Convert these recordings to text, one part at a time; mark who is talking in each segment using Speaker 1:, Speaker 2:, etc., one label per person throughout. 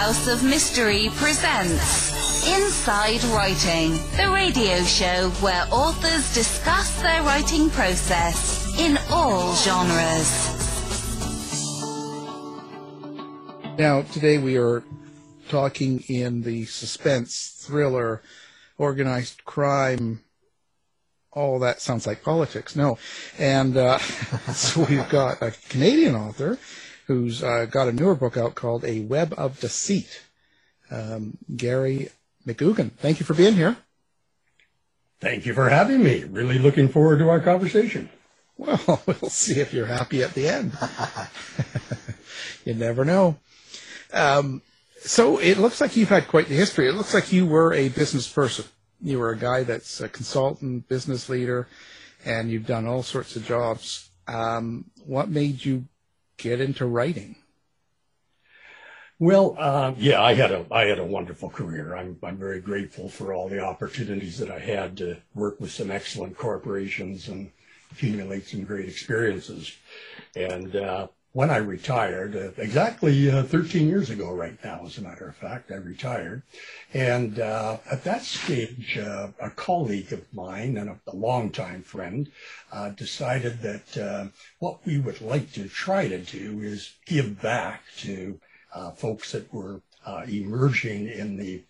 Speaker 1: House of Mystery presents Inside Writing, the radio show where authors discuss their writing process in all genres.
Speaker 2: Now, today we are talking in the suspense, thriller, organized crime, all that sounds like politics. No. And uh, so we've got a Canadian author who's uh, got a newer book out called A Web of Deceit. Um, Gary McGugan, thank you for being here.
Speaker 3: Thank you for having me. Really looking forward to our conversation.
Speaker 2: Well, we'll see if you're happy at the end. you never know. Um, so it looks like you've had quite the history. It looks like you were a business person. You were a guy that's a consultant, business leader, and you've done all sorts of jobs. Um, what made you get into writing?
Speaker 3: Well, uh, yeah, I had a I had a wonderful career. I'm I'm very grateful for all the opportunities that I had to work with some excellent corporations and accumulate some great experiences. And uh, when I retired, uh, exactly uh, 13 years ago right now, as a matter of fact, I retired. And uh, at that stage, uh, a colleague of mine and a, a longtime friend uh, decided that uh, what we would like to try to do is give back to folks that were emerging in the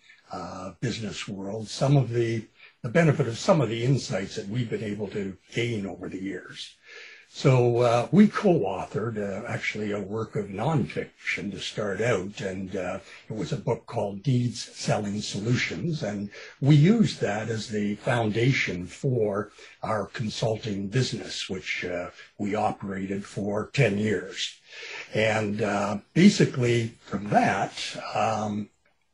Speaker 3: business world some of the, the benefit of some of the insights that we've been able to gain over the years. So uh, we co-authored uh, actually a work of nonfiction to start out, and uh, it was a book called Deeds Selling Solutions, and we used that as the foundation for our consulting business, which uh, we operated for 10 years. And uh, basically from that, um,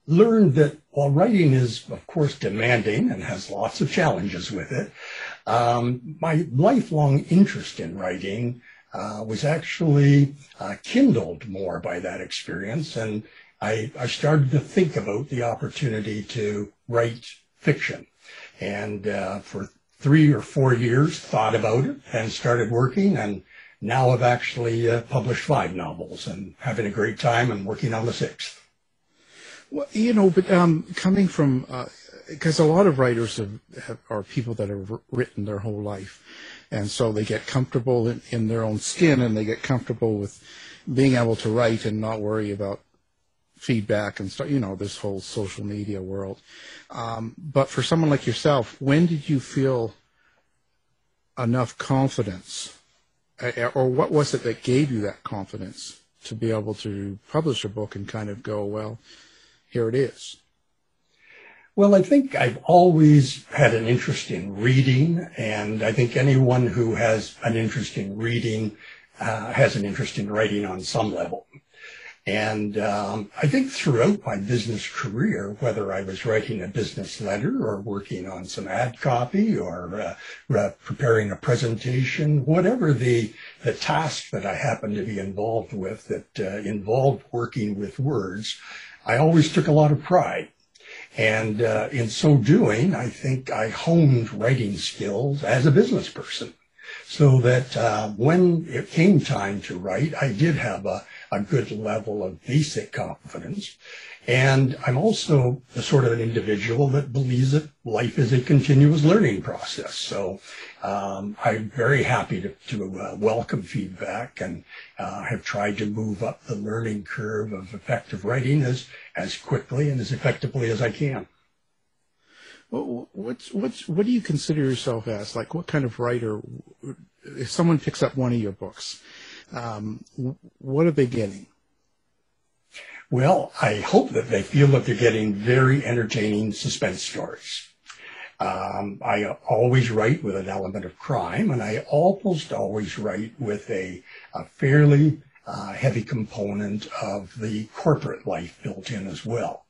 Speaker 3: learned that while writing is, of course, demanding and has lots of challenges with it, um, my lifelong interest in writing uh, was actually uh, kindled more by that experience, and I, I, started to think about the opportunity to write fiction. And uh, for three or four years, thought about it and started working, and now I've actually uh, published five novels and having a great time and working on the sixth.
Speaker 2: Well, you know, but um, coming from, because a lot of writers have, have, are people that have written their whole life, and so they get comfortable in, in their own skin, and they get comfortable with being able to write and not worry about feedback and stuff. You know, this whole social media world. Um, but for someone like yourself, when did you feel enough confidence, or what was it that gave you that confidence to be able to publish a book and kind of go, well? here it is?
Speaker 3: Well, I think I've always had an interest in reading, and I think anyone who has an interest in reading uh, has an interest in writing on some level. And um, I think throughout my business career, whether I was writing a business letter or working on some ad copy or uh, uh, preparing a presentation, whatever the, the task that I happened to be involved with that uh, involved working with words, I always took a lot of pride. And uh, in so doing, I think I honed writing skills as a business person so that uh, when it came time to write, I did have a, a good level of basic confidence. And I'm also the sort of an individual that believes that life is a continuous learning process. So um, I'm very happy to, to uh, welcome feedback and uh, have tried to move up the learning curve of effective writing as, as quickly and as effectively as I can.
Speaker 2: Well, what's, what's, what do you consider yourself as? Like, what kind of writer, if someone picks up one of your books, um, what are they getting?
Speaker 3: Well, I hope that they feel that they're getting very entertaining suspense stories. Um, I always write with an element of crime, and I almost always write with a, a fairly uh, heavy component of the corporate life built in as well.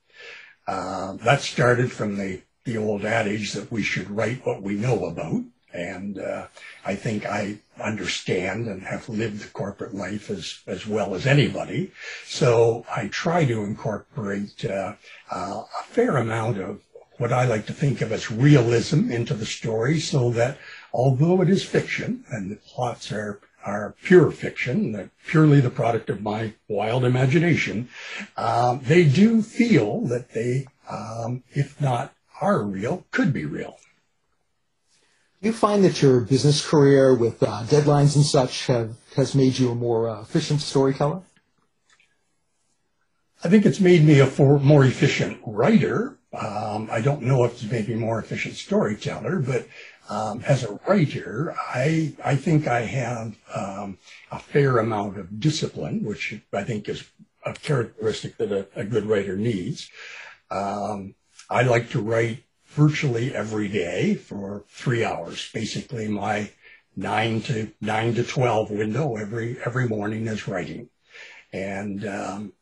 Speaker 3: Uh, that started from the, the old adage that we should write what we know about. And uh, I think I understand and have lived the corporate life as, as well as anybody. So I try to incorporate uh, uh, a fair amount of what I like to think of as realism into the story so that although it is fiction and the plots are, are pure fiction, purely the product of my wild imagination, um, they do feel that they, um, if not are real, could be real.
Speaker 4: Do you find that your business career with uh, deadlines and such have has made you a more uh, efficient storyteller?
Speaker 3: I think it's made me a for, more efficient writer. Um, I don't know if it's made me a more efficient storyteller, but um, as a writer, I I think I have um, a fair amount of discipline, which I think is a characteristic that a, a good writer needs. Um, I like to write virtually every day for three hours. Basically, my nine to nine to twelve window every every morning is writing, and um,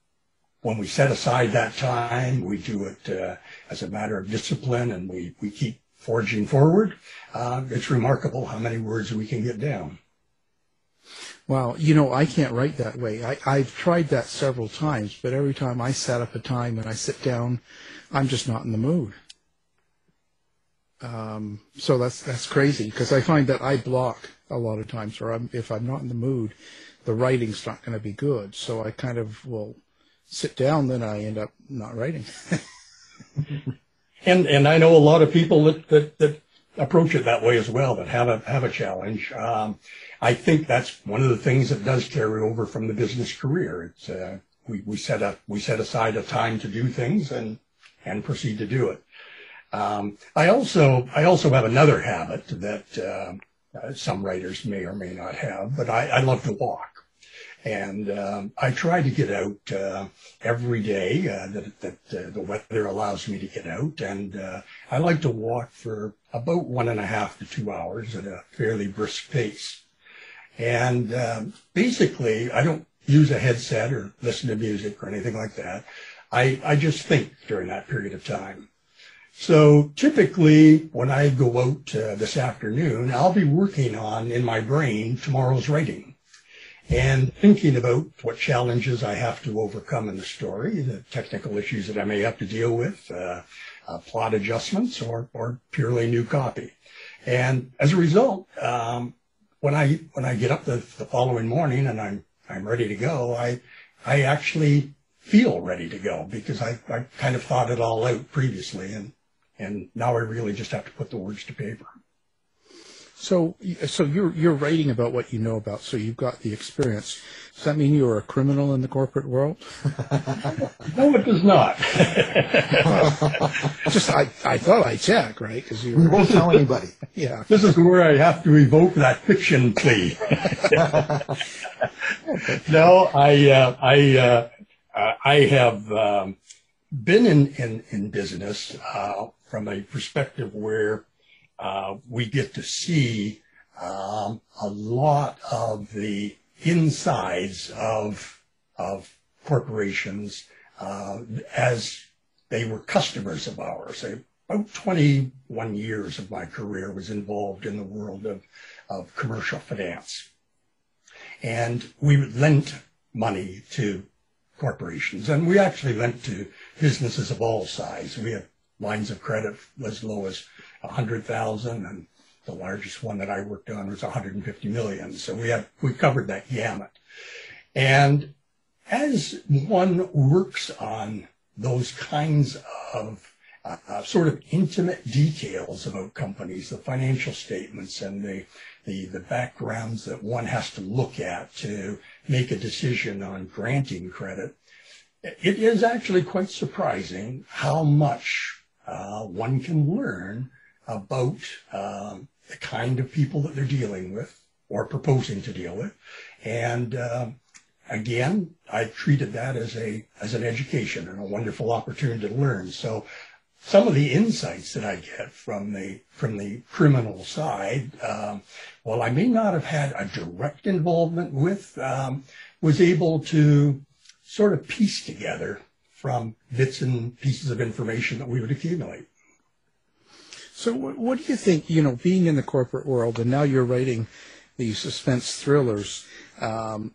Speaker 3: when we set aside that time, we do it uh, as a matter of discipline, and we we keep forging forward. Uh, it's remarkable how many words we can get down.
Speaker 2: Well, you know, I can't write that way. I, I've tried that several times, but every time I set up a time and I sit down, I'm just not in the mood. Um, so that's that's crazy because I find that I block a lot of times, or I'm, if I'm not in the mood, the writing's not going to be good. So I kind of will sit down, then I end up not writing.
Speaker 3: and and I know a lot of people that that, that approach it that way as well, that have a have a challenge. Um, I think that's one of the things that does carry over from the business career. It's uh, we we set up we set aside a time to do things and and proceed to do it. Um, I also I also have another habit that uh, some writers may or may not have, but I, I love to walk, and um, I try to get out uh, every day uh, that, that uh, the weather allows me to get out, and uh, I like to walk for about one and a half to two hours at a fairly brisk pace. And um, basically, I don't use a headset or listen to music or anything like that. I, I just think during that period of time. So typically, when I go out uh, this afternoon, I'll be working on in my brain tomorrow's writing and thinking about what challenges I have to overcome in the story, the technical issues that I may have to deal with, uh, uh, plot adjustments, or, or purely new copy. And as a result, um, when I when I get up the, the following morning and I'm I'm ready to go, I I actually feel ready to go because I, I kind of thought it all out previously and and now I really just have to put the words to paper.
Speaker 2: So, so you're you're writing about what you know about. So you've got the experience. Does that mean you're a criminal in the corporate world?
Speaker 3: no, it does not.
Speaker 2: Just I, I thought I'd check, right? Because you
Speaker 4: we won't tell anybody.
Speaker 2: yeah.
Speaker 3: This is where I have to evoke that fiction plea. no, I uh, I uh, I have um, been in in, in business uh, from a perspective where uh, we get to see um, a lot of the insides of of corporations uh, as they were customers of ours. About 21 years of my career was involved in the world of, of commercial finance. And we lent money to corporations, and we actually lent to businesses of all size. We have lines of credit as low as 100,000 and the largest one that I worked on was 150 million. So we have, we covered that gamut. And as one works on those kinds of uh, sort of intimate details about companies, the financial statements and the, the, the backgrounds that one has to look at to make a decision on granting credit, it is actually quite surprising how much uh, one can learn about um, the kind of people that they're dealing with or proposing to deal with. And um, again, I treated that as a as an education and a wonderful opportunity to learn. So some of the insights that I get from the from the criminal side, um, while I may not have had a direct involvement with, um, was able to sort of piece together from bits and pieces of information that we would accumulate.
Speaker 2: So, what, do you think? You know, being in the corporate world, and now you're writing these suspense thrillers. Um,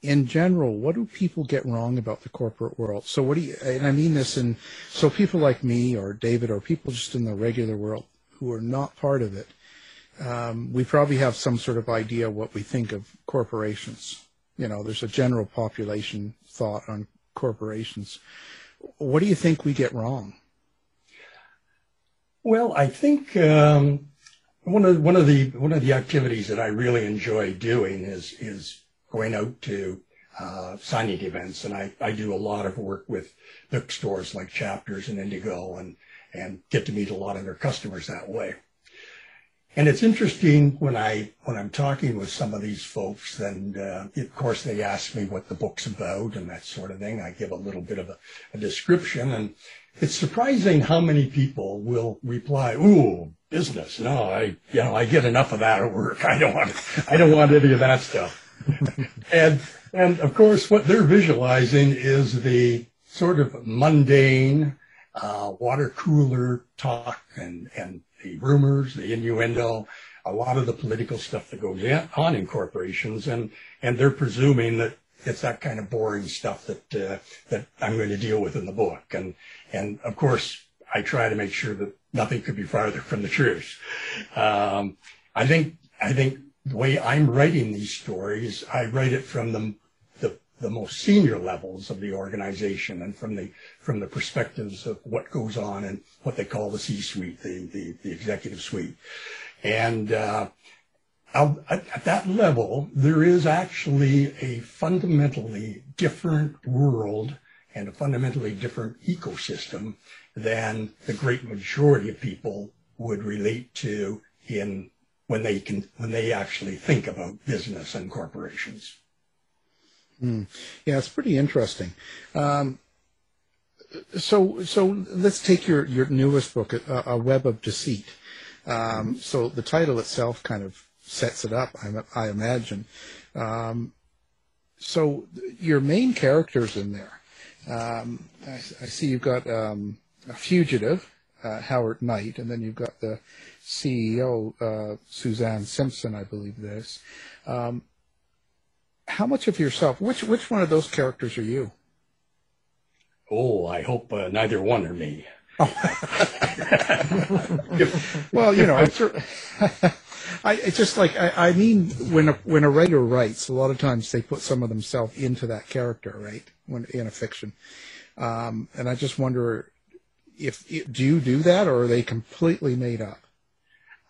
Speaker 2: in general, what do people get wrong about the corporate world? So, what do you? And I mean this in so people like me or David or people just in the regular world who are not part of it. um, we probably have some sort of idea what we think of corporations. You know, there's a general population thought on corporations. What do you think we get wrong?
Speaker 3: Well, I think um, one of one of the one of the activities that I really enjoy doing is is going out to uh, signing events, and I, I do a lot of work with bookstores like Chapters and Indigo, and and get to meet a lot of their customers that way. And it's interesting when I when I'm talking with some of these folks, and uh, of course they ask me what the book's about and that sort of thing. I give a little bit of a, a description, and it's surprising how many people will reply, "Ooh, business? No, I you know I get enough of that at work. I don't want I don't want any of that stuff." and and of course, what they're visualizing is the sort of mundane uh, water cooler talk and and the rumors, the innuendo, a lot of the political stuff that goes on in corporations, and and they're presuming that it's that kind of boring stuff that uh, that I'm going to deal with in the book, and and of course I try to make sure that nothing could be farther from the truth. Um, I think I think the way I'm writing these stories, I write it from the the most senior levels of the organization and from the from the perspectives of what goes on and what they call the C-suite, the the, the executive suite, and uh, at that level, there is actually a fundamentally different world and a fundamentally different ecosystem than the great majority of people would relate to in when they can when they actually think about business and corporations.
Speaker 2: Mm. Yeah, it's pretty interesting. Um, so, so let's take your, your newest book, a, a Web of Deceit. Um, so the title itself kind of sets it up, I, I imagine. Um, so your main characters in there. Um, I, I, see you've got um, a fugitive, uh, Howard Knight, and then you've got the CEO, uh, Suzanne Simpson, I believe this. Um, how much of yourself? Which which one of those characters are you?
Speaker 3: Oh, I hope uh, neither one are me. Oh.
Speaker 2: well, you know, I it's just like I, I mean, when a when a writer writes, a lot of times they put some of themselves into that character, right? When in a fiction, um, and I just wonder if do you do that, or are they completely made up?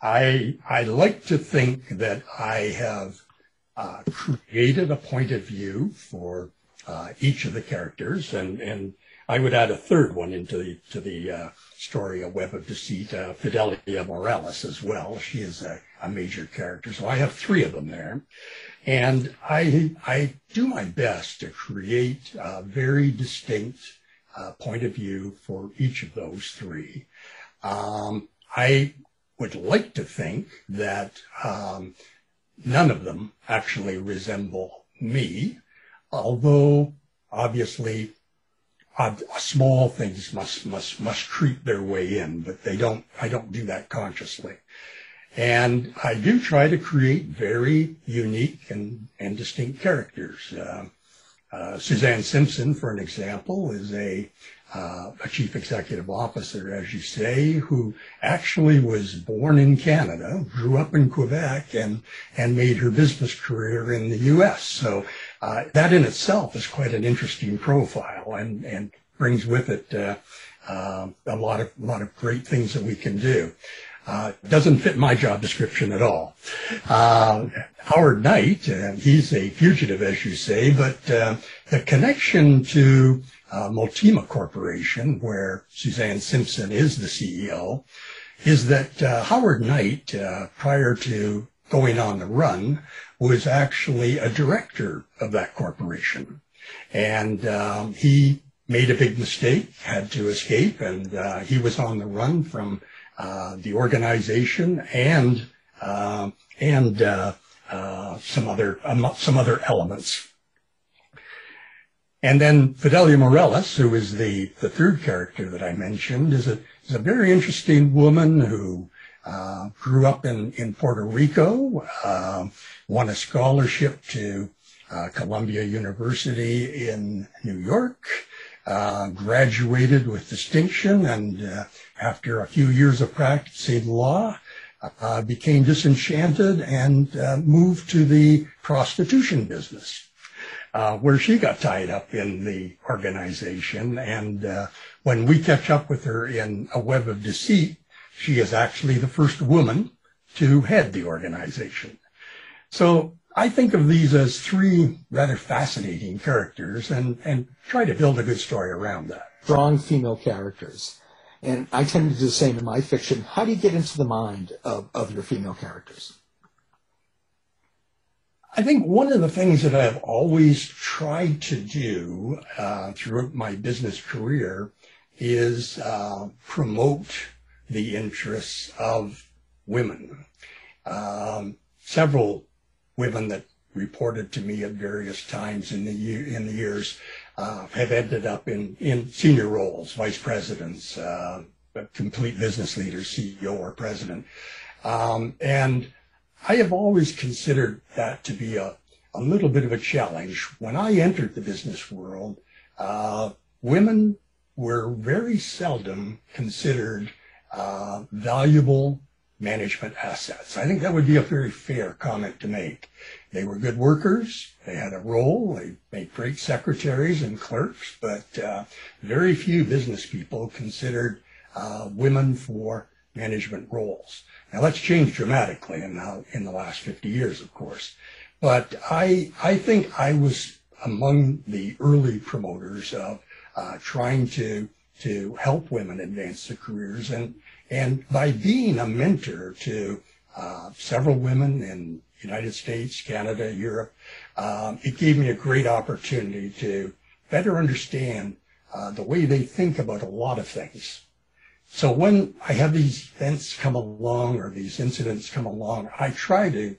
Speaker 3: I I like to think that I have uh, created a point of view for uh, each of the characters, and and I would add a third one into the to the uh, story, a web of deceit, uh, Fidelia Morales as well. She is a, a major character, so I have three of them there, and I I do my best to create a very distinct uh, point of view for each of those three. Um, I would like to think that um, none of them actually resemble me, although obviously small things must must must creep their way in, but they don't. I don't do that consciously, and I do try to create very unique and and distinct characters. Uh, uh, Suzanne Simpson, for an example, is a uh, a chief executive officer, as you say, who actually was born in Canada, grew up in Quebec, and and made her business career in the U.S. So uh, that in itself is quite an interesting profile, and and brings with it uh, uh a lot of a lot of great things that we can do. Uh, doesn't fit my job description at all. Uh, Howard Knight, he's a fugitive, as you say, but the connection to uh, Multima Corporation, where Suzanne Simpson is the CEO, is that uh, Howard Knight, uh, prior to going on the run, was actually a director of that corporation. And um, he made a big mistake, had to escape, and uh, he was on the run from uh, the organization and uh, and some other um, some other elements and then Fidelia Morales, who is the, the third character that I mentioned, is a, is a very interesting woman who uh, grew up in, in Puerto Rico, uh, won a scholarship to uh, Columbia University in New York, uh, graduated with distinction, and uh, after a few years of practicing law, uh, became disenchanted and moved to the prostitution business, uh, where she got tied up in the organization. And uh, when we catch up with her in A Web of Deceit, she is actually the first woman to head the organization. So I think of these as three rather fascinating characters and, and try to build a good story around that.
Speaker 4: Strong female characters. And I tend to do the same in my fiction. How do you get into the mind of, of your female characters?
Speaker 3: I think one of the things that I've always tried to do uh, throughout my business career is uh, promote the interests of women. Um, several women that reported to me at various times in the year, in the years uh, have ended up in, in senior roles, vice presidents, uh, complete business leaders, CEO or president. Um, and I have always considered that to be a, a little bit of a challenge. When I entered the business world, uh, women were very seldom considered uh, valuable management assets. I think that would be a very fair comment to make. They were good workers. They had a role. They made great secretaries and clerks, but uh, very few business people considered uh, women for management roles. Now that's changed dramatically in the, in the last 50 years, of course. But I, I think I was among the early promoters of uh, trying to, to help women advance their careers and and by being a mentor to uh, several women in United States, Canada, Europe, um, it gave me a great opportunity to better understand uh, the way they think about a lot of things. So when I have these events come along or these incidents come along, I try to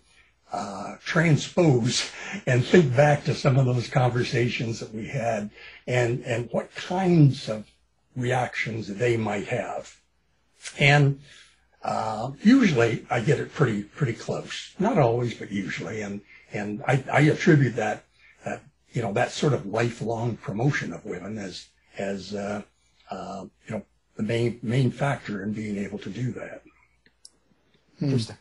Speaker 3: uh, transpose and think back to some of those conversations that we had and, and what kinds of reactions they might have. And uh, usually I get it pretty pretty close. Not always, but usually. And and I, I attribute that that you know that sort of lifelong promotion of women as as uh, uh, you know the main main factor in being able to do that.
Speaker 4: Interesting.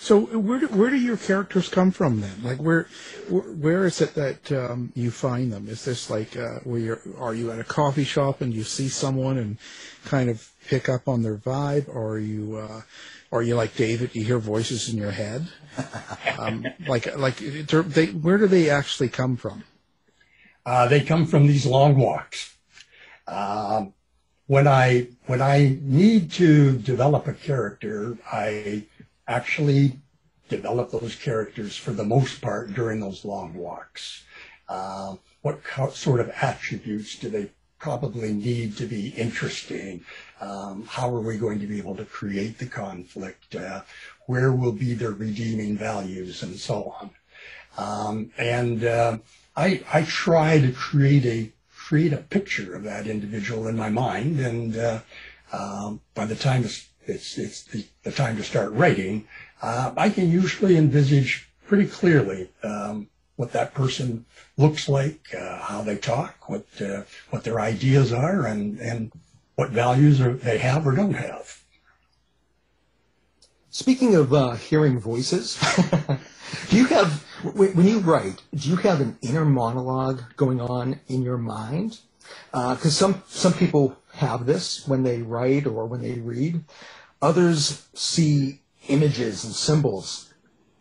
Speaker 2: So where do, where do your characters come from then? Like where where, where is it that um, you find them? Is this like uh, where you're are you at a coffee shop and you see someone and kind of pick up on their vibe, or are you uh, are you like David? You hear voices in your head. Um, like like they, where do they actually come from?
Speaker 3: Uh, they come from these long walks. Um, when I when I need to develop a character, I actually develop those characters for the most part during those long walks. Uh, what co- sort of attributes do they probably need to be interesting? Um, how are we going to be able to create the conflict? Uh, where will be their redeeming values and so on? Um, and uh, I, I try to create a create a picture of that individual in my mind, and uh, um, by the time it's it's, it's the, the time to start writing, uh, I can usually envisage pretty clearly um, what that person looks like, uh, how they talk, what uh, what their ideas are, and and what values are, they have or don't have.
Speaker 4: Speaking of uh, hearing voices, do you have when you write? Do you have an inner monologue going on in your mind? Because uh, some some people have this when they write or when they read. Others see images and symbols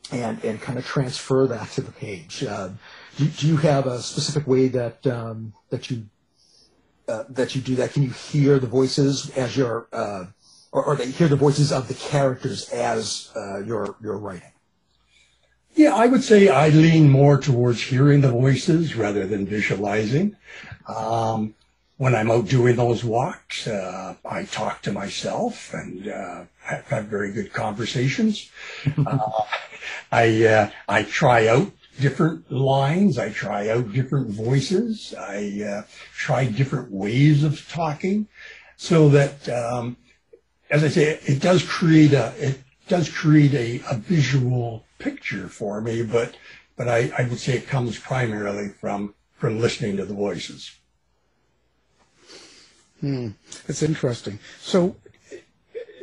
Speaker 4: and, and kind of transfer that to the page. Uh, do, do, you have a specific way that um, that you uh, that you do that? Can you hear the voices as you're, uh, or, or they hear the voices of the characters as uh, you're you're writing?
Speaker 3: Yeah, I would say I lean more towards hearing the voices rather than visualizing. Um, when I'm out doing those walks, uh, I talk to myself and uh, have, have, very good conversations. uh, I uh, I try out different lines. I try out different voices. I uh, try different ways of talking, so that um, as I say, it does create a it does create a, a visual picture for me. But but I, I would say it comes primarily from from listening to the voices.
Speaker 2: Hmm. It's interesting. So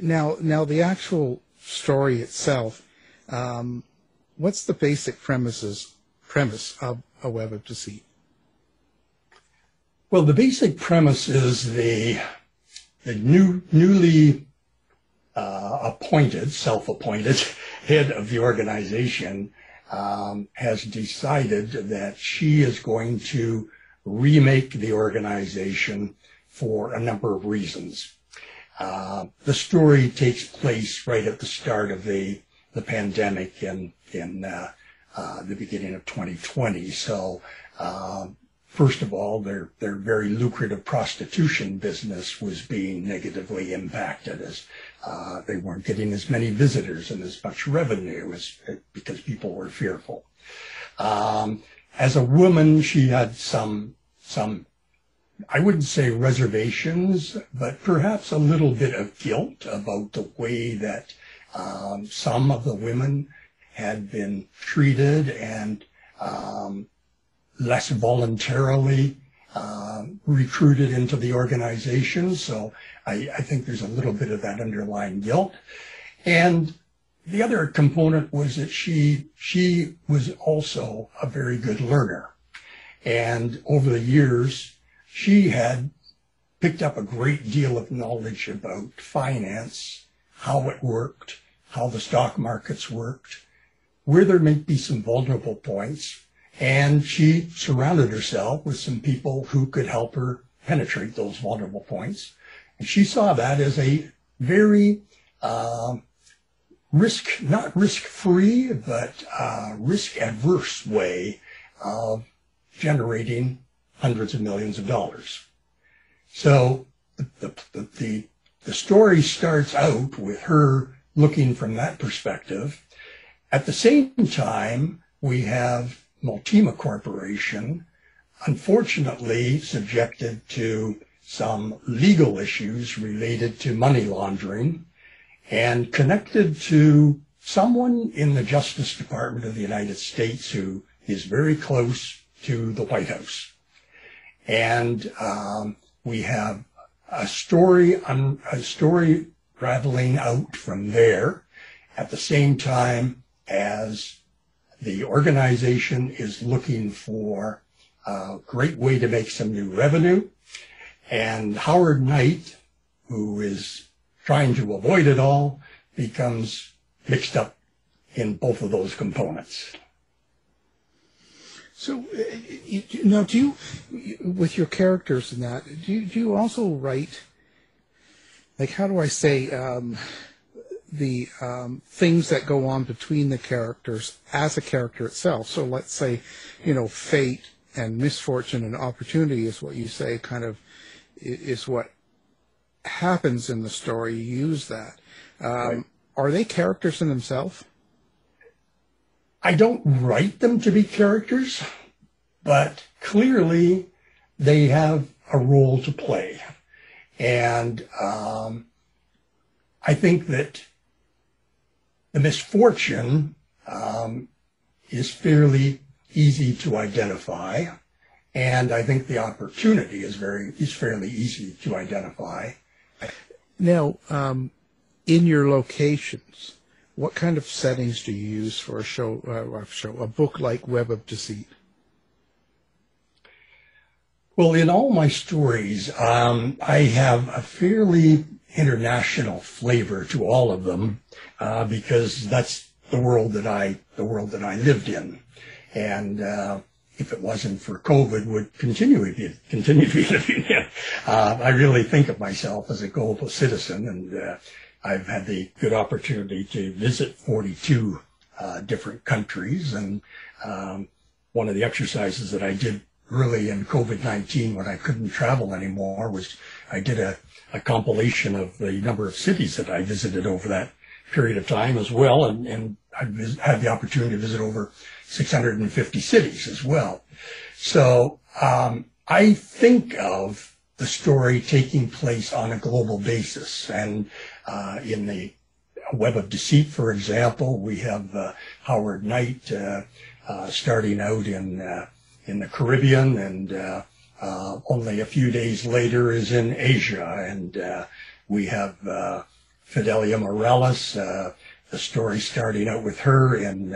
Speaker 2: now, now the actual story itself, um, what's the basic premises premise of a web of deceit?
Speaker 3: Well, the basic premise is the the new newly uh, appointed, self-appointed head of the organization um, has decided that she is going to remake the organization for a number of reasons. Uh, the story takes place right at the start of the the pandemic in in uh, uh, the beginning of 2020. So um, First of all, their, their very lucrative prostitution business was being negatively impacted as uh, they weren't getting as many visitors and as much revenue as because people were fearful. Um, as a woman, she had some some I wouldn't say reservations, but perhaps a little bit of guilt about the way that um, some of the women had been treated and um, less voluntarily uh, recruited into the organization. So I, I, think there's a little bit of that underlying guilt. And the other component was that she she was also a very good learner. And over the years, she had picked up a great deal of knowledge about finance, how it worked, how the stock markets worked, where there might be some vulnerable points, and she surrounded herself with some people who could help her penetrate those vulnerable points. And she saw that as a very uh, risk, not risk free, but uh, risk adverse way of generating hundreds of millions of dollars. So the, the, the, the story starts out with her looking from that perspective. At the same time, we have Multima Corporation, unfortunately subjected to some legal issues related to money laundering and connected to someone in the Justice Department of the United States who is very close to the White House. And um, we have a story, um, a story rattling out from there at the same time as the organization is looking for a great way to make some new revenue. And Howard Knight, who is trying to avoid it all, becomes mixed up in both of those components.
Speaker 2: So, now, do you, with your characters in that, do you, do you also write, like, how do I say, um, the um, things that go on between the characters as a character itself. So let's say, you know, fate and misfortune and opportunity is what you say kind of is what happens in the story. You use that. Um, right. Are they characters in themselves?
Speaker 3: I don't write them to be characters, but clearly they have a role to play. And um, I think that the misfortune um, is fairly easy to identify, and I think the opportunity is very is fairly easy to identify.
Speaker 2: Now, um, in your locations, what kind of settings do you use for a show, uh, show, a book like Web of Deceit?
Speaker 3: Well, in all my stories, um, I have a fairly international flavor to all of them uh, because that's the world that I the world that I lived in, and uh, if it wasn't for COVID, would continue to be continue to be living in. Uh, I really think of myself as a global citizen, and uh, I've had the good opportunity to visit 42 uh, different countries, and um, one of the exercises that I did early in COVID-19 when I couldn't travel anymore was I did a a compilation of the number of cities that I visited over that period of time as well. And, and I had the opportunity to visit over 650 cities as well. So um, I think of the story taking place on a global basis. And uh, in the Web of Deceit, for example, we have uh, Howard Knight uh, uh starting out in uh, in the Caribbean and uh, uh, only a few days later is in Asia, and uh, we have Fidelia Morales the story starting out with her in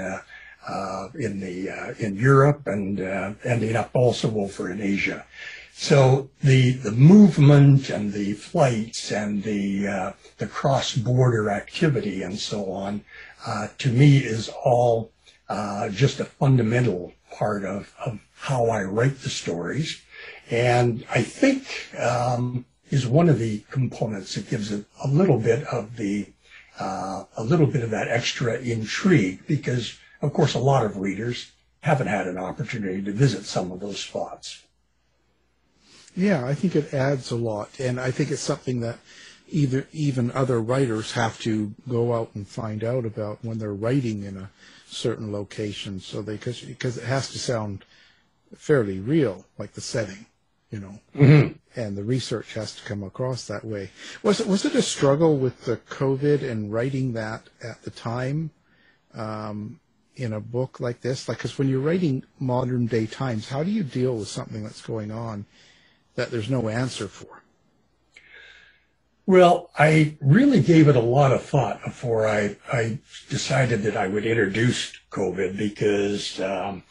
Speaker 3: in the in Europe and ending up also over in Asia. So the the movement and the flights and the uh, the cross border activity and so on, uh, to me is all uh, just a fundamental part of, of how I write the stories, and I think um, is one of the components that gives it a little bit of the uh, a little bit of that extra intrigue because, of course, a lot of readers haven't had an opportunity to visit some of those spots.
Speaker 2: Yeah, I think it adds a lot, and I think it's something that either even other writers have to go out and find out about when they're writing in a certain location, so they because it has to sound fairly real, like the setting, you know, mm-hmm. and the research has to come across that way. Was it was it a struggle with the COVID and writing that at the time? Um, in a book like this, like, because when you're writing modern day times, how do you deal with something that's going on that there's no answer for?
Speaker 3: Well, I really gave it a lot of thought before I, I decided that I would introduce COVID because um,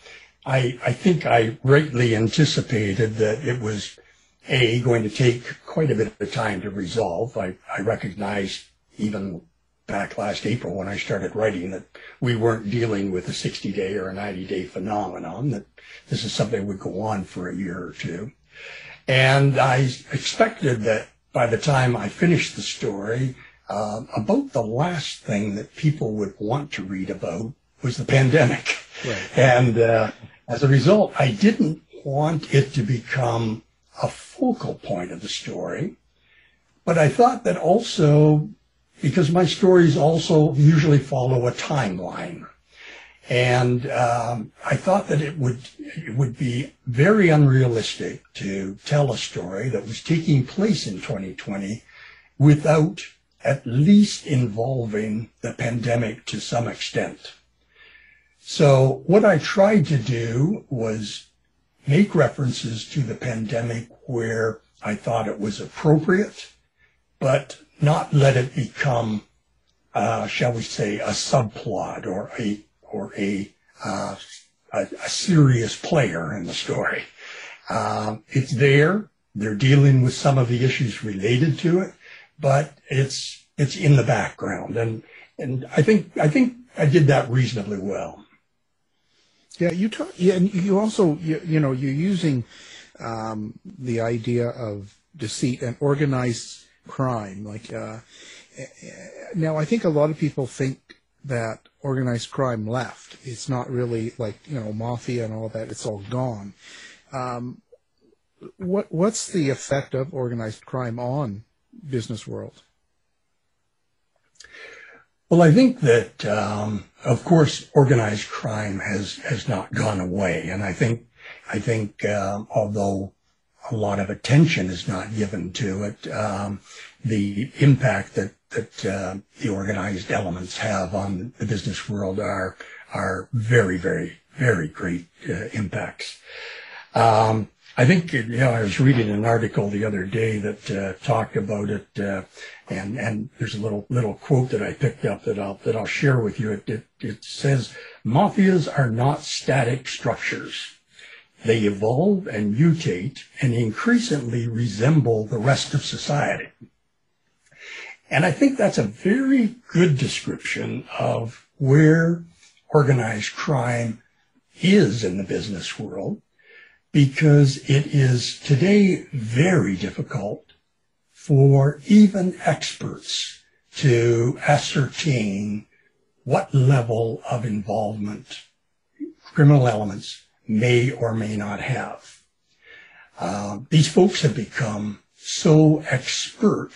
Speaker 3: I, I think I rightly anticipated that it was a going to take quite a bit of time to resolve. I, I recognized even back last April when I started writing that we weren't dealing with a 60 day or a 90 day phenomenon, that this is something that would go on for a year or two. And I expected that by the time I finished the story, uh, about the last thing that people would want to read about was the pandemic. Right. And uh, as a result, I didn't want it to become a focal point of the story. But I thought that also, because my stories also usually follow a timeline, and um, I thought that it would it would be very unrealistic to tell a story that was taking place in 2020 without at least involving the pandemic to some extent. So what I tried to do was make references to the pandemic where I thought it was appropriate, but not let it become, uh, shall we say, a subplot or a or a, uh, a, a, serious player in the story. Um, it's there. They're dealing with some of the issues related to it, but it's it's in the background, and and I think I think I did that reasonably well.
Speaker 2: Yeah, you talk. Yeah, and you also you, you know you're using um, the idea of deceit and organized crime. Like uh, eh, eh, now, I think a lot of people think that organized crime left. It's not really like you know mafia and all that. It's all gone. Um, what what's the effect of organized crime on business world?
Speaker 3: Well, I think that um, of course organized crime has has not gone away, and I think I think um, although a lot of attention is not given to it, um, the impact that that uh, the organized elements have on the business world are are very, very, very great uh, impacts. Um, I think you know I was reading an article the other day that uh, talked about it, uh, and and there's a little little quote that I picked up that I'll that I'll share with you. It it, it says mafias are not static structures. They evolve and mutate and increasingly resemble the rest of society. And I think that's a very good description of where organized crime is in the business world because it is today very difficult for even experts to ascertain what level of involvement criminal elements may or may not have. Uh, these folks have become so expert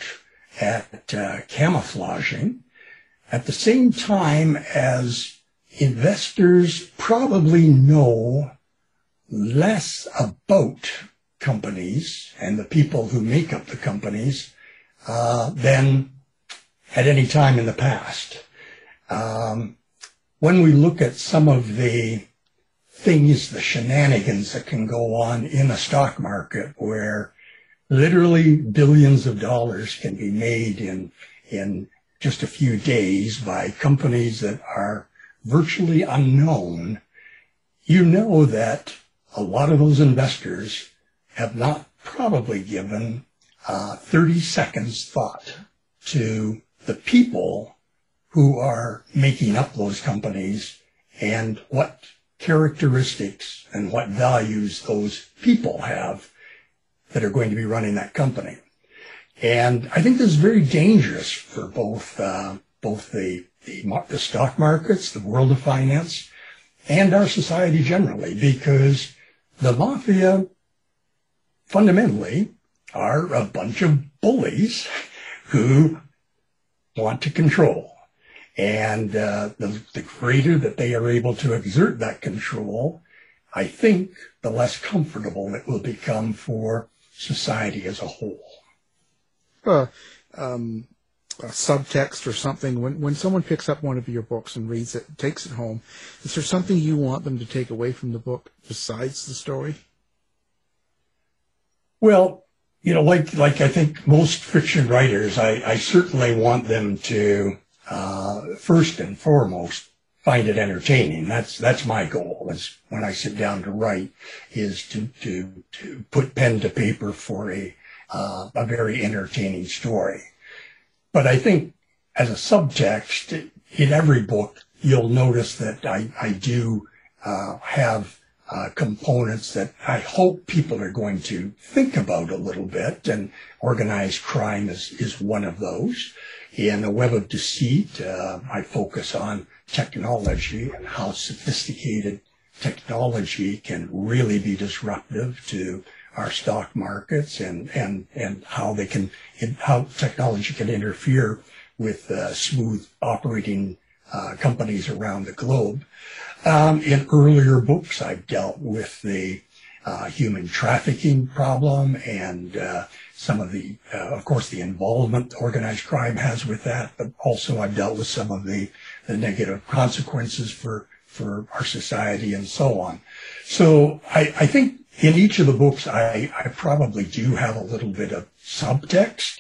Speaker 3: at uh, camouflaging at the same time as investors probably know less about companies and the people who make up the companies uh, than at any time in the past. Um, when we look at some of the things, the shenanigans that can go on in a stock market where literally billions of dollars can be made in in just a few days by companies that are virtually unknown, you know that a lot of those investors have not probably given uh, 30 seconds thought to the people who are making up those companies and what characteristics and what values those people have that are going to be running that company. And I think this is very dangerous for both uh, both the, the the stock markets, the world of finance, and our society generally, because the mafia fundamentally are a bunch of bullies who want to control. And uh, the, the greater that they are able to exert that control, I think the less comfortable it will become for society as a whole.
Speaker 2: Um, a subtext or something when when someone picks up one of your books and reads it, takes it home. Is there something you want them to take away from the book besides the story?
Speaker 3: Well, you know, like like I think most fiction writers, I, I certainly want them to uh, first and foremost find it entertaining. That's that's my goal. Is when I sit down to write, is to to to put pen to paper for a uh, a very entertaining story. But I think as a subtext in every book, you'll notice that I I do uh, have uh, components that I hope people are going to think about a little bit, and organized crime is, is one of those. In the web of deceit, uh, I focus on technology and how sophisticated technology can really be disruptive to our stock markets and, and, and how they can, how technology can interfere with uh, smooth operating uh, companies around the globe. Um, in earlier books, I've dealt with the uh, human trafficking problem and uh, some of the, uh, of course, the involvement organized crime has with that, but also I've dealt with some of the, the negative consequences for, for our society and so on. So I, I think in each of the books, I, I probably do have a little bit of subtext,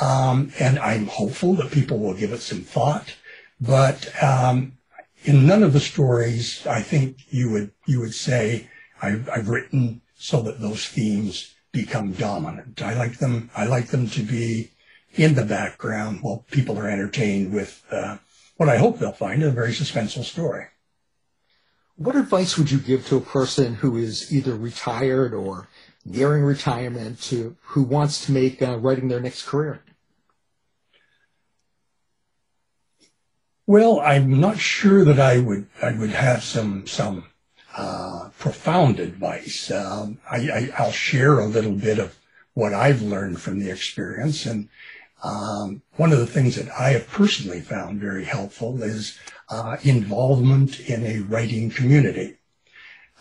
Speaker 3: um, and I'm hopeful that people will give it some thought. But um, in none of the stories, I think you would you would say I've, I've written so that those themes become dominant. I like them. I like them to be in the background while people are entertained with uh, what I hope they'll find a very suspenseful story.
Speaker 4: What advice would you give to a person who is either retired or nearing retirement to who wants to make uh, writing their next career?
Speaker 3: Well, I'm not sure that I would I would have some some uh, profound advice. Um, I, I, will share a little bit of what I've learned from the experience, and um, one of the things that I have personally found very helpful is uh, involvement in a writing community.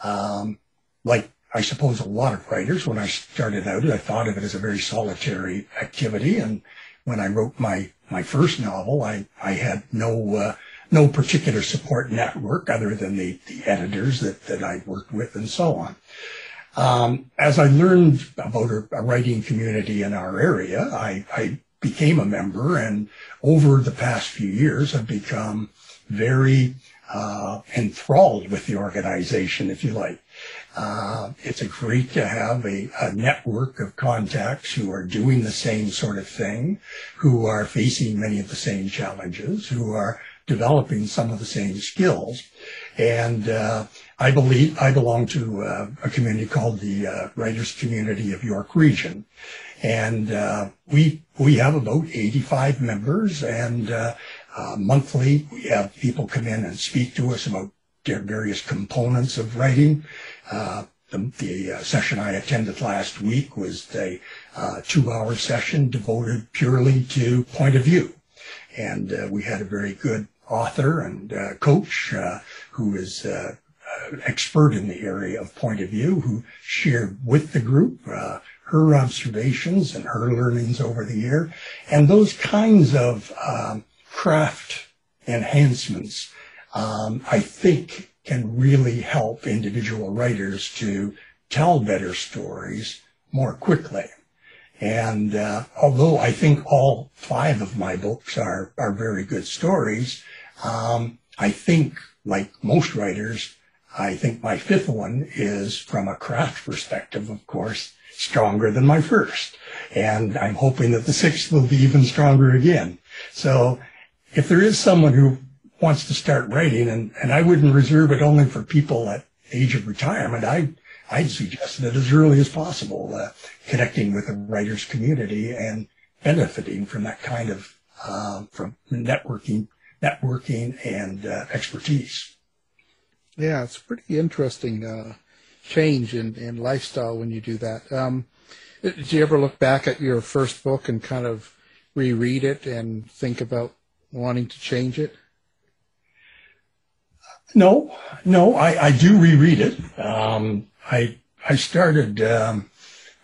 Speaker 3: Um, like I suppose a lot of writers, when I started out, I thought of it as a very solitary activity, and when I wrote my my first novel, I, I had no uh, no particular support network other than the, the editors that, that I worked with and so on. Um, as I learned about a, a, writing community in our area, I, I became a member, and over the past few years, I've become very uh, enthralled with the organization, if you like. Uh, it's a great to have a, a, network of contacts who are doing the same sort of thing, who are facing many of the same challenges, who are developing some of the same skills. And uh, I believe I belong to uh, a community called the uh, Writers Community of York Region, and uh, we we have about 85 members, and uh, monthly we have people come in and speak to us about various components of writing. Uh, the, the uh, session I attended last week was a uh, two-hour session devoted purely to point of view. And uh, we had a very good author and uh, coach uh, who is expert in the area of point of view who shared with the group her observations and her learnings over the year. And those kinds of um, craft enhancements, um, I think can really help individual writers to tell better stories more quickly. And uh, although I think all five of my books are, are very good stories, um, I think, like most writers, I think my fifth one is, from a craft perspective, of course, stronger than my first. And I'm hoping that the sixth will be even stronger again. So if there is someone who wants to start writing, and, and I wouldn't reserve it only for people at age of retirement, I, I'd suggest that as early as possible, uh, connecting with the writers community and benefiting from that kind of, uh, from networking, networking and uh, expertise.
Speaker 2: Yeah, it's pretty interesting uh, change in, in lifestyle when you do that. Um, did you ever look back at your first book and kind of reread it and think about wanting to change it?
Speaker 3: No, no, I, I do reread it. Um, I I started um,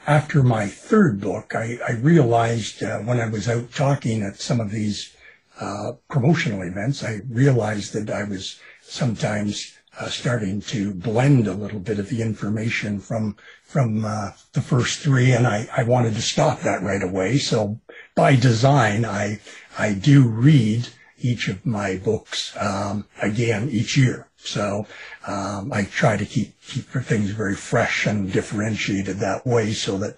Speaker 3: after my third book. I, I realized uh, when I was out talking at some of these uh, promotional events, I realized that I was sometimes uh, starting to blend a little bit of the information from from uh, the first three, and I, I wanted to stop that right away. So by design, I I do read each of my books um, again each year. So um, I try to keep keep things very fresh and differentiated that way, so that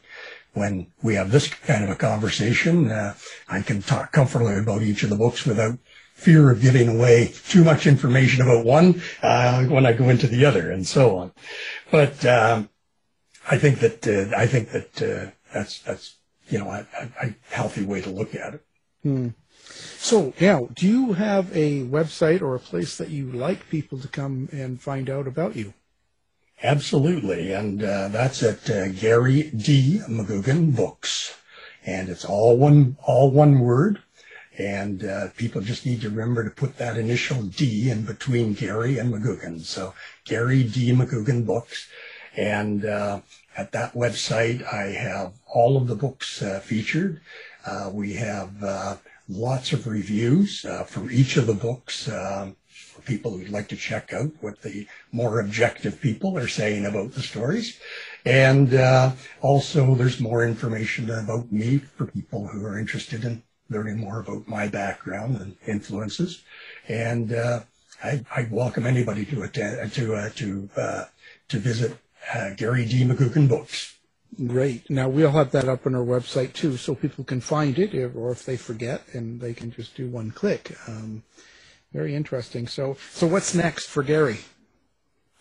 Speaker 3: when we have this kind of a conversation, uh, I can talk comfortably about each of the books without fear of giving away too much information about one uh, when I go into the other, and so on. But um, I think that uh, I think that uh, that's that's you know a, a, healthy way to look at it.
Speaker 2: Hmm. So, yeah, do you have a website or a place that you like people to come and find out about you?
Speaker 3: Absolutely, and uh, that's at uh, Gary D. McGugan Books, and it's all one all one word. And uh, people just need to remember to put that initial D in between Gary and McGugan. So Gary D. McGugan Books. And uh, at that website, I have all of the books uh, featured. Uh, we have uh, lots of reviews uh, for each of the books for people who'd like to check out what the more objective people are saying about the stories. And also, there's more information about me for people who are interested in learning more about my background and influences. And uh, I, I, welcome anybody to attend to uh, to uh, to visit uh, Gary D. McGugan Books.
Speaker 2: Great. Now we'll have that up on our website too, so people can find it, or if they forget, and they can just do one click. Um, very interesting. So, so what's next for Gary?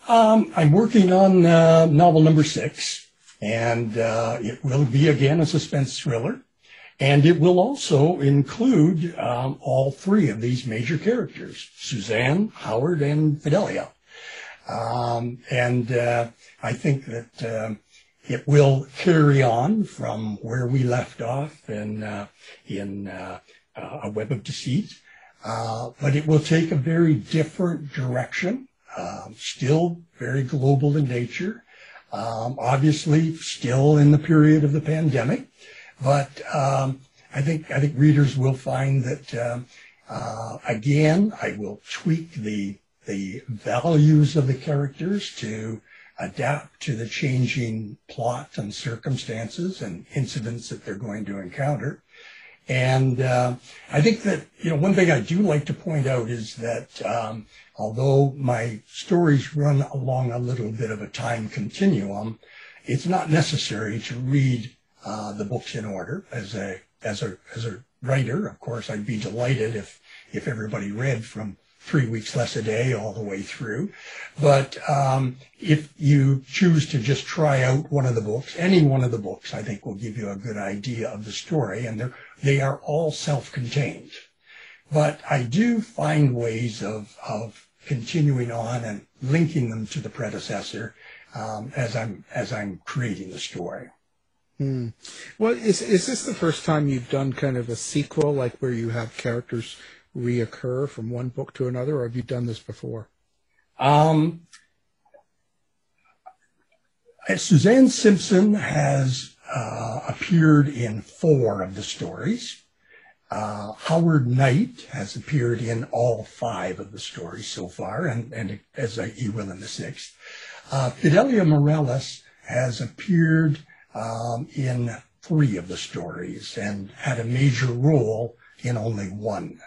Speaker 3: Um, I'm working on uh, novel number six, and uh, it will be again a suspense thriller. And it will also include um, all three of these major characters, Suzanne, Howard, and Fidelia. Um, and uh, I think that uh, it will carry on from where we left off in, uh, in uh, uh, A Web of Deceit. Uh, but it will take a very different direction, um, still very global in nature, um, obviously still in the period of the pandemic. But um, I think I think readers will find that um, uh, again I will tweak the the values of the characters to adapt to the changing plot and circumstances and incidents that they're going to encounter. And uh, I think that you know one thing I do like to point out is that um, although my stories run along a little bit of a time continuum, it's not necessary to read uh, the books in order. As a as a as a writer, of course, I'd be delighted if if everybody read from three weeks less a day all the way through. But um, if you choose to just try out one of the books, any one of the books, I think will give you a good idea of the story, and they're, they are all self-contained. But I do find ways of of continuing on and linking them to the predecessor um, as I'm as I'm creating the story.
Speaker 2: Hmm. Well, is is this the first time you've done kind of a sequel, like where you have characters reoccur from one book to another, or have you done this before?
Speaker 3: Um, Suzanne Simpson has uh, appeared in four of the stories. Uh, Howard Knight has appeared in all five of the stories so far, and, and as he will in the sixth. Uh, Fidelia Morales has appeared um, in three of the stories and had a major role in only one.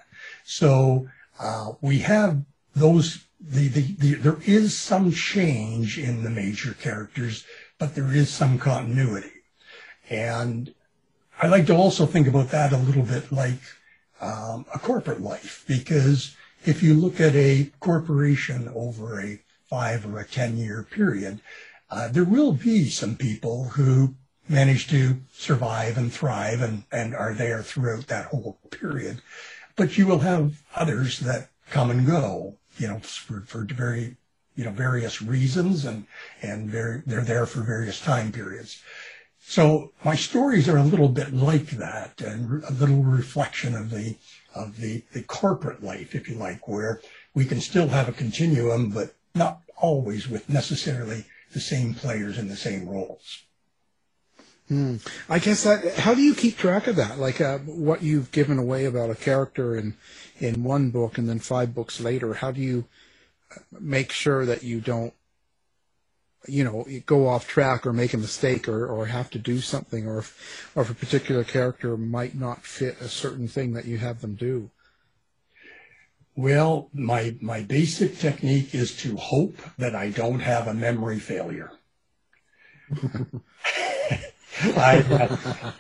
Speaker 3: So uh, we have those. The, the, the, there is some change in the major characters, but there is some continuity. And I like to also think about that a little bit like um, a corporate life, because if you look at a corporation over a five or a 10 year period, uh, there will be some people who manage to survive and thrive and, and are there throughout that whole period. But you will have others that come and go, you know, for, for very, you know, various reasons and, and very, they're there for various time periods. So my stories are a little bit like that and a little reflection of the, of the, the corporate life, if you like, where we can still have a continuum, but not always with necessarily the same players in the same roles.
Speaker 2: Mm. I guess that. How do you keep track of that? Like uh, what you've given away about a character in in one book, and then five books later. How do you uh, make sure that you don't, you know, go off track or make a mistake or, or have to do something, or if, or if a particular character might not fit a certain thing that you have them do?
Speaker 3: Well, my my basic technique is to hope that I don't have a memory failure. I,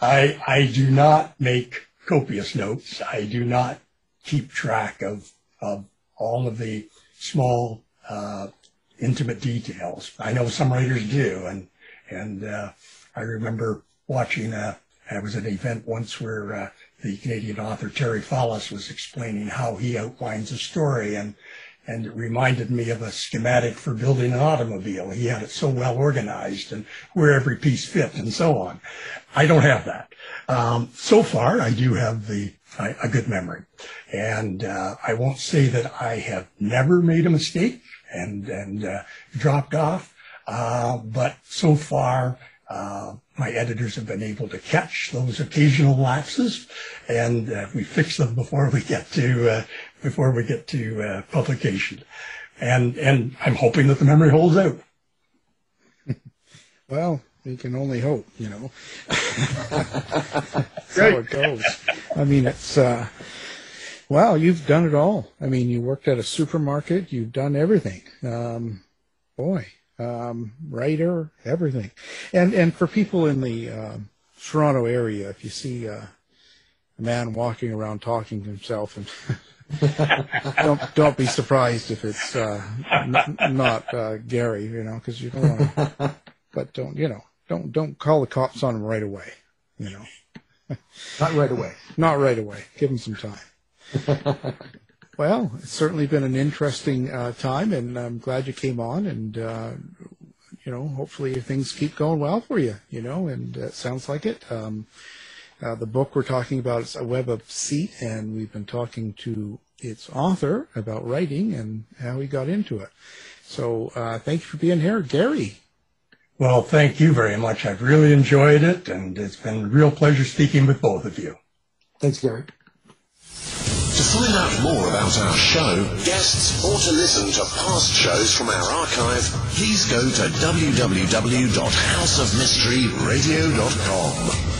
Speaker 3: I, I do not make copious notes. I do not keep track of, of all of the small, uh, intimate details. I know some writers do. And, and, uh, I remember watching, uh, I was at an event once where, uh, the Canadian author Terry Fallis was explaining how he outlines a story and and it reminded me of a schematic for building an automobile. He had it so well organized and where every piece fit and so on. I don't have that. Um, so far, I do have the a good memory, and uh, I won't say that I have never made a mistake and and uh, dropped off, uh, but so far. Uh, my editors have been able to catch those occasional lapses, and uh, we fix them before we get to uh, before we get to uh, publication. And, and I'm hoping that the memory holds out.
Speaker 2: well, we can only hope, you know. That's how it goes. I mean, it's, uh, well, you've done it all. I mean, you worked at a supermarket, you've done everything. Um, boy, um, writer, everything. And, and for people in the, uh, Toronto area, if you see, uh, a man walking around talking to himself and don't don't be surprised if it's uh, n- not uh, Gary, you know, because you don't want to. But don't you know? Don't don't call the cops on him right away. You know.
Speaker 4: Not right away.
Speaker 2: Not right away. Give him some time. well, it's certainly been an interesting uh, time, and I'm glad you came on. And uh, you know, hopefully things keep going well for you. You know, and it sounds like it. Um, uh, the book we're talking about is A Web of Deceit, and we've been talking to its author about writing and how he got into it. So uh, thank you for being here, Gary.
Speaker 3: Well, thank you very much. I've really enjoyed it, and it's been a real pleasure speaking with both of you.
Speaker 4: Thanks, Gary.
Speaker 5: To find out more about our show, guests, or to listen to past shows from our archive, please go to www.houseofmysteryradio.com.